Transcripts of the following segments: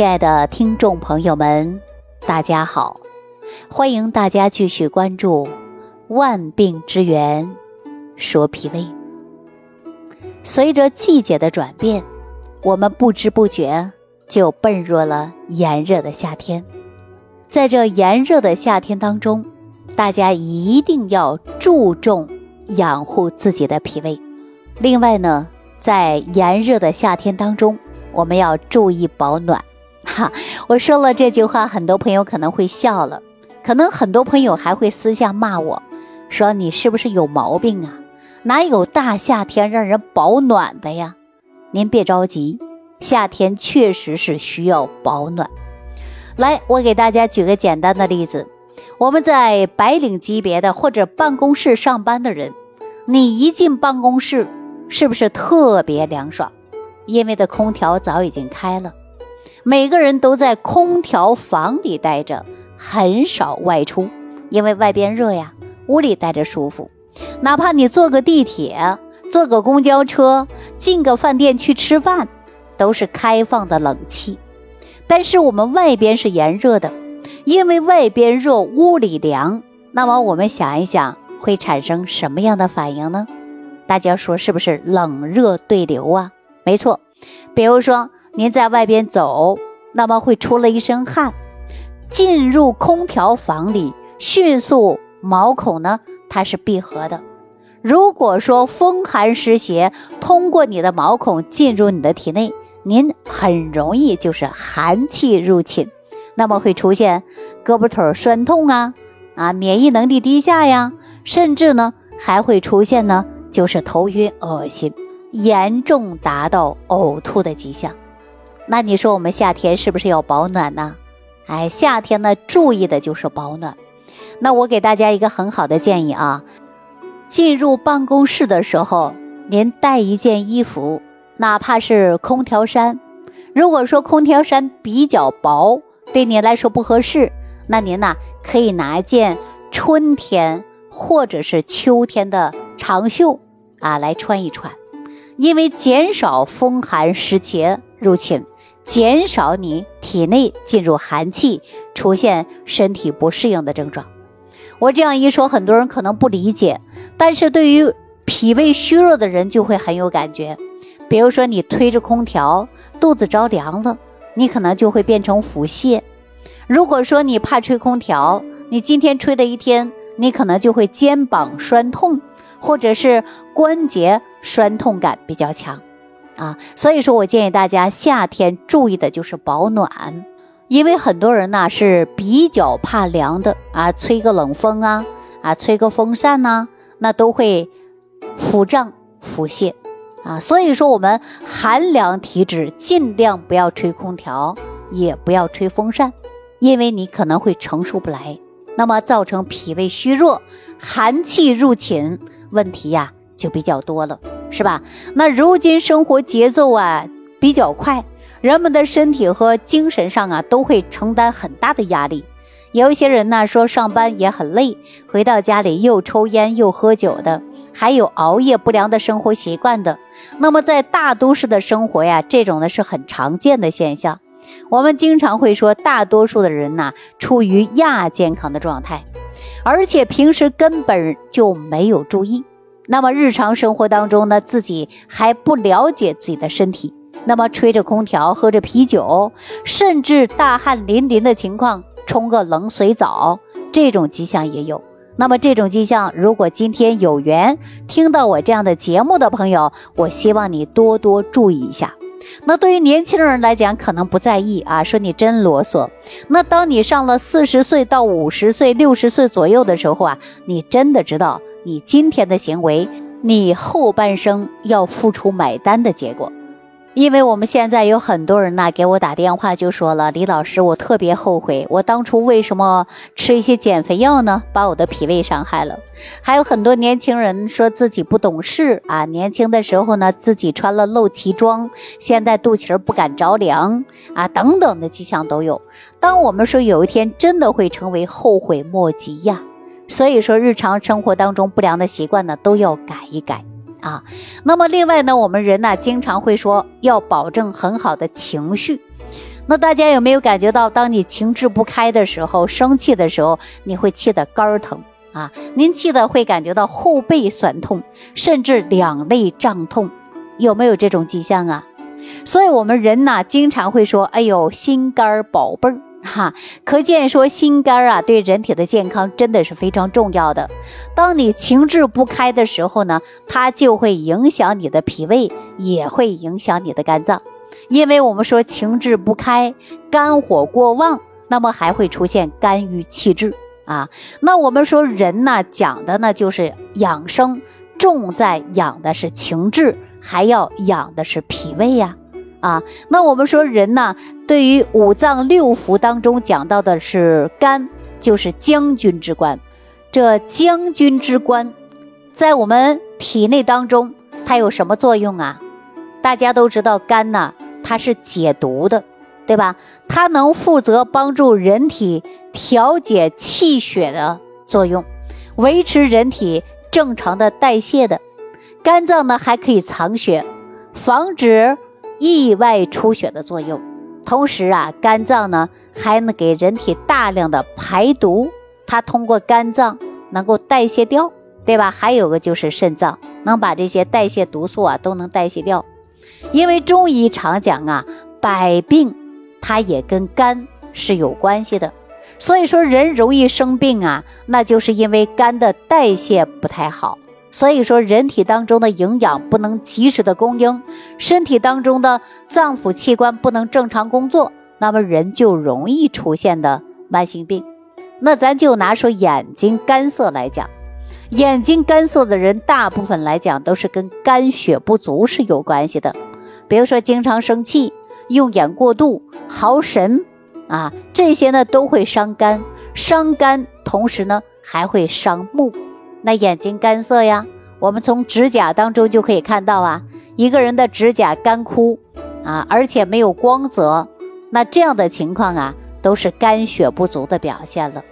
亲爱的听众朋友们，大家好！欢迎大家继续关注《万病之源说脾胃》。随着季节的转变，我们不知不觉就奔入了炎热的夏天。在这炎热的夏天当中，大家一定要注重养护自己的脾胃。另外呢，在炎热的夏天当中，我们要注意保暖。哈，我说了这句话，很多朋友可能会笑了，可能很多朋友还会私下骂我，说你是不是有毛病啊？哪有大夏天让人保暖的呀？您别着急，夏天确实是需要保暖。来，我给大家举个简单的例子，我们在白领级别的或者办公室上班的人，你一进办公室，是不是特别凉爽？因为的空调早已经开了。每个人都在空调房里待着，很少外出，因为外边热呀，屋里待着舒服。哪怕你坐个地铁、坐个公交车、进个饭店去吃饭，都是开放的冷气。但是我们外边是炎热的，因为外边热，屋里凉。那么我们想一想，会产生什么样的反应呢？大家说是不是冷热对流啊？没错，比如说。您在外边走，那么会出了一身汗，进入空调房里，迅速毛孔呢，它是闭合的。如果说风寒湿邪通过你的毛孔进入你的体内，您很容易就是寒气入侵，那么会出现胳膊腿酸痛啊啊，免疫能力低下呀，甚至呢还会出现呢就是头晕恶心，严重达到呕吐的迹象。那你说我们夏天是不是要保暖呢？哎，夏天呢，注意的就是保暖。那我给大家一个很好的建议啊，进入办公室的时候，您带一件衣服，哪怕是空调衫。如果说空调衫比较薄，对您来说不合适，那您呢可以拿一件春天或者是秋天的长袖啊来穿一穿，因为减少风寒湿邪入侵。减少你体内进入寒气，出现身体不适应的症状。我这样一说，很多人可能不理解，但是对于脾胃虚弱的人就会很有感觉。比如说你推着空调，肚子着凉了，你可能就会变成腹泻。如果说你怕吹空调，你今天吹了一天，你可能就会肩膀酸痛，或者是关节酸痛感比较强。啊，所以说我建议大家夏天注意的就是保暖，因为很多人呢是比较怕凉的啊，吹个冷风啊，啊吹个风扇呐，那都会腹胀腹泻啊。所以说我们寒凉体质尽量不要吹空调，也不要吹风扇，因为你可能会承受不来，那么造成脾胃虚弱，寒气入侵，问题呀就比较多了。是吧？那如今生活节奏啊比较快，人们的身体和精神上啊都会承担很大的压力。有一些人呢说上班也很累，回到家里又抽烟又喝酒的，还有熬夜不良的生活习惯的。那么在大都市的生活呀，这种呢是很常见的现象。我们经常会说，大多数的人呢处于亚健康的状态，而且平时根本就没有注意。那么日常生活当中呢，自己还不了解自己的身体，那么吹着空调，喝着啤酒，甚至大汗淋漓的情况，冲个冷水澡，这种迹象也有。那么这种迹象，如果今天有缘听到我这样的节目的朋友，我希望你多多注意一下。那对于年轻人来讲，可能不在意啊，说你真啰嗦。那当你上了四十岁到五十岁、六十岁左右的时候啊，你真的知道。你今天的行为，你后半生要付出买单的结果。因为我们现在有很多人呢，给我打电话就说了，李老师，我特别后悔，我当初为什么吃一些减肥药呢？把我的脾胃伤害了。还有很多年轻人说自己不懂事啊，年轻的时候呢，自己穿了露脐装，现在肚脐儿不敢着凉啊，等等的迹象都有。当我们说有一天真的会成为后悔莫及呀。所以说，日常生活当中不良的习惯呢，都要改一改啊。那么另外呢，我们人呢，经常会说要保证很好的情绪。那大家有没有感觉到，当你情志不开的时候，生气的时候，你会气得肝疼啊？您气的会感觉到后背酸痛，甚至两肋胀痛，有没有这种迹象啊？所以，我们人呐，经常会说：“哎呦，心肝宝贝儿。”哈，可见说心肝啊，对人体的健康真的是非常重要的。当你情志不开的时候呢，它就会影响你的脾胃，也会影响你的肝脏。因为我们说情志不开，肝火过旺，那么还会出现肝郁气滞啊。那我们说人呢，讲的呢就是养生，重在养的是情志，还要养的是脾胃呀。啊那我们说人呢，对于五脏六腑当中讲到的是肝，就是将军之官。这将军之官，在我们体内当中，它有什么作用啊？大家都知道，肝呢，它是解毒的，对吧？它能负责帮助人体调节气血的作用，维持人体正常的代谢的。肝脏呢，还可以藏血，防止。意外出血的作用，同时啊，肝脏呢还能给人体大量的排毒，它通过肝脏能够代谢掉，对吧？还有个就是肾脏，能把这些代谢毒素啊都能代谢掉。因为中医常讲啊，百病它也跟肝是有关系的，所以说人容易生病啊，那就是因为肝的代谢不太好。所以说，人体当中的营养不能及时的供应，身体当中的脏腑器官不能正常工作，那么人就容易出现的慢性病。那咱就拿说眼睛干涩来讲，眼睛干涩的人，大部分来讲都是跟肝血不足是有关系的。比如说经常生气、用眼过度、耗神啊，这些呢都会伤肝，伤肝同时呢还会伤目。那眼睛干涩呀，我们从指甲当中就可以看到啊，一个人的指甲干枯啊，而且没有光泽，那这样的情况啊，都是肝血不足的表现了。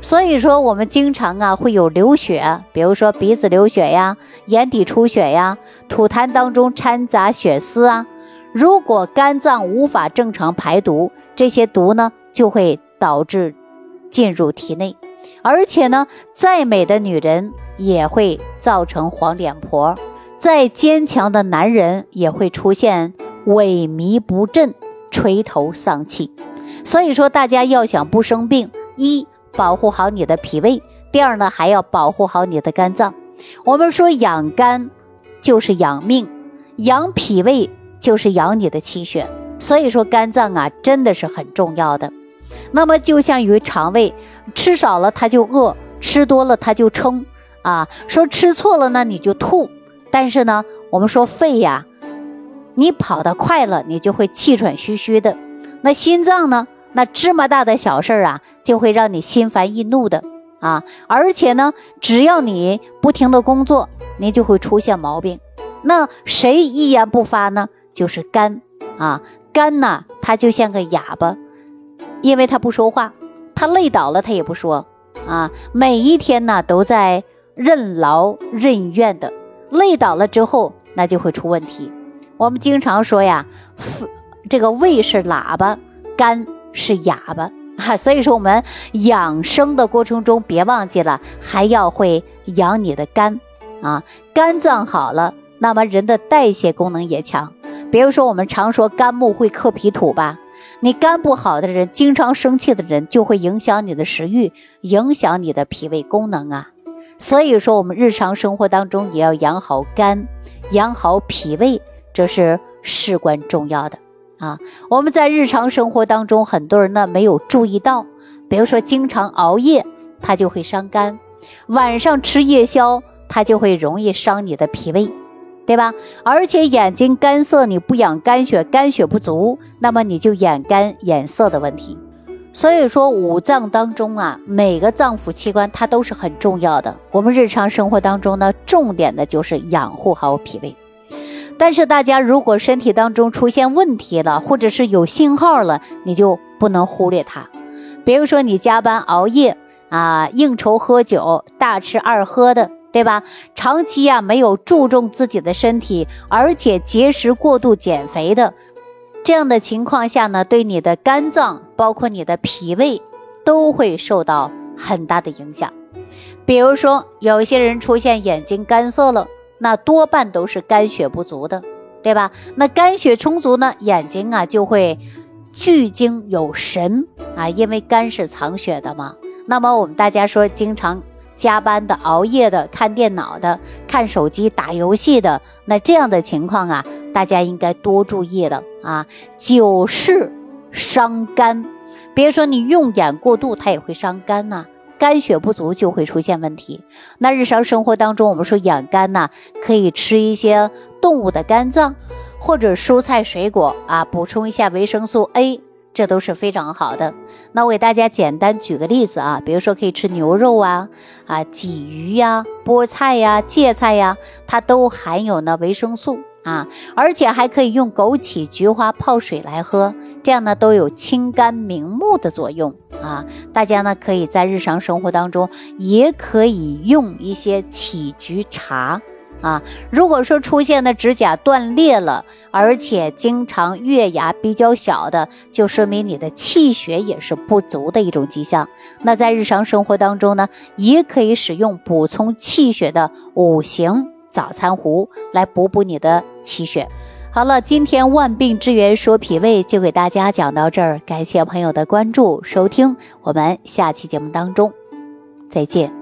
所以说，我们经常啊会有流血，比如说鼻子流血呀，眼底出血呀，吐痰当中掺杂血丝啊。如果肝脏无法正常排毒，这些毒呢就会导致进入体内。而且呢，再美的女人也会造成黄脸婆，再坚强的男人也会出现萎靡不振、垂头丧气。所以说，大家要想不生病，一保护好你的脾胃，第二呢，还要保护好你的肝脏。我们说养肝就是养命，养脾胃就是养你的气血。所以说，肝脏啊，真的是很重要的。那么就像于肠胃，吃少了他就饿，吃多了他就撑啊。说吃错了呢你就吐，但是呢我们说肺呀，你跑得快了你就会气喘吁吁的。那心脏呢，那芝麻大的小事啊就会让你心烦易怒的啊。而且呢，只要你不停的工作，你就会出现毛病。那谁一言不发呢？就是肝啊，肝呢它就像个哑巴。因为它不说话，他累倒了他也不说啊，每一天呢都在任劳任怨的，累倒了之后那就会出问题。我们经常说呀，这个胃是喇叭，肝是哑巴哈，所以说我们养生的过程中别忘记了还要会养你的肝啊，肝脏好了，那么人的代谢功能也强。比如说我们常说肝木会克脾土吧。你肝不好的人，经常生气的人，就会影响你的食欲，影响你的脾胃功能啊。所以说，我们日常生活当中也要养好肝，养好脾胃，这是事关重要的啊。我们在日常生活当中，很多人呢没有注意到，比如说经常熬夜，它就会伤肝；晚上吃夜宵，它就会容易伤你的脾胃。对吧？而且眼睛干涩，你不养肝血，肝血不足，那么你就眼干眼涩的问题。所以说五脏当中啊，每个脏腑器官它都是很重要的。我们日常生活当中呢，重点的就是养护好脾胃。但是大家如果身体当中出现问题了，或者是有信号了，你就不能忽略它。比如说你加班熬夜啊，应酬喝酒，大吃二喝的。对吧？长期呀没有注重自己的身体，而且节食过度减肥的，这样的情况下呢，对你的肝脏，包括你的脾胃，都会受到很大的影响。比如说，有些人出现眼睛干涩了，那多半都是肝血不足的，对吧？那肝血充足呢，眼睛啊就会聚精有神啊，因为肝是藏血的嘛。那么我们大家说，经常加班的、熬夜的、看电脑的、看手机、打游戏的，那这样的情况啊，大家应该多注意了啊。久视伤肝，别说你用眼过度，它也会伤肝呐。肝血不足就会出现问题。那日常生活当中，我们说养肝呐，可以吃一些动物的肝脏，或者蔬菜水果啊，补充一下维生素 A，这都是非常好的。那我给大家简单举个例子啊，比如说可以吃牛肉啊，啊鲫鱼呀、菠菜呀、芥菜呀，它都含有呢维生素啊，而且还可以用枸杞、菊花泡水来喝。这样呢都有清肝明目的作用啊，大家呢可以在日常生活当中也可以用一些杞菊茶啊。如果说出现的指甲断裂了，而且经常月牙比较小的，就说明你的气血也是不足的一种迹象。那在日常生活当中呢，也可以使用补充气血的五行早餐壶来补补你的气血。好了，今天万病之源说脾胃就给大家讲到这儿，感谢朋友的关注收听，我们下期节目当中再见。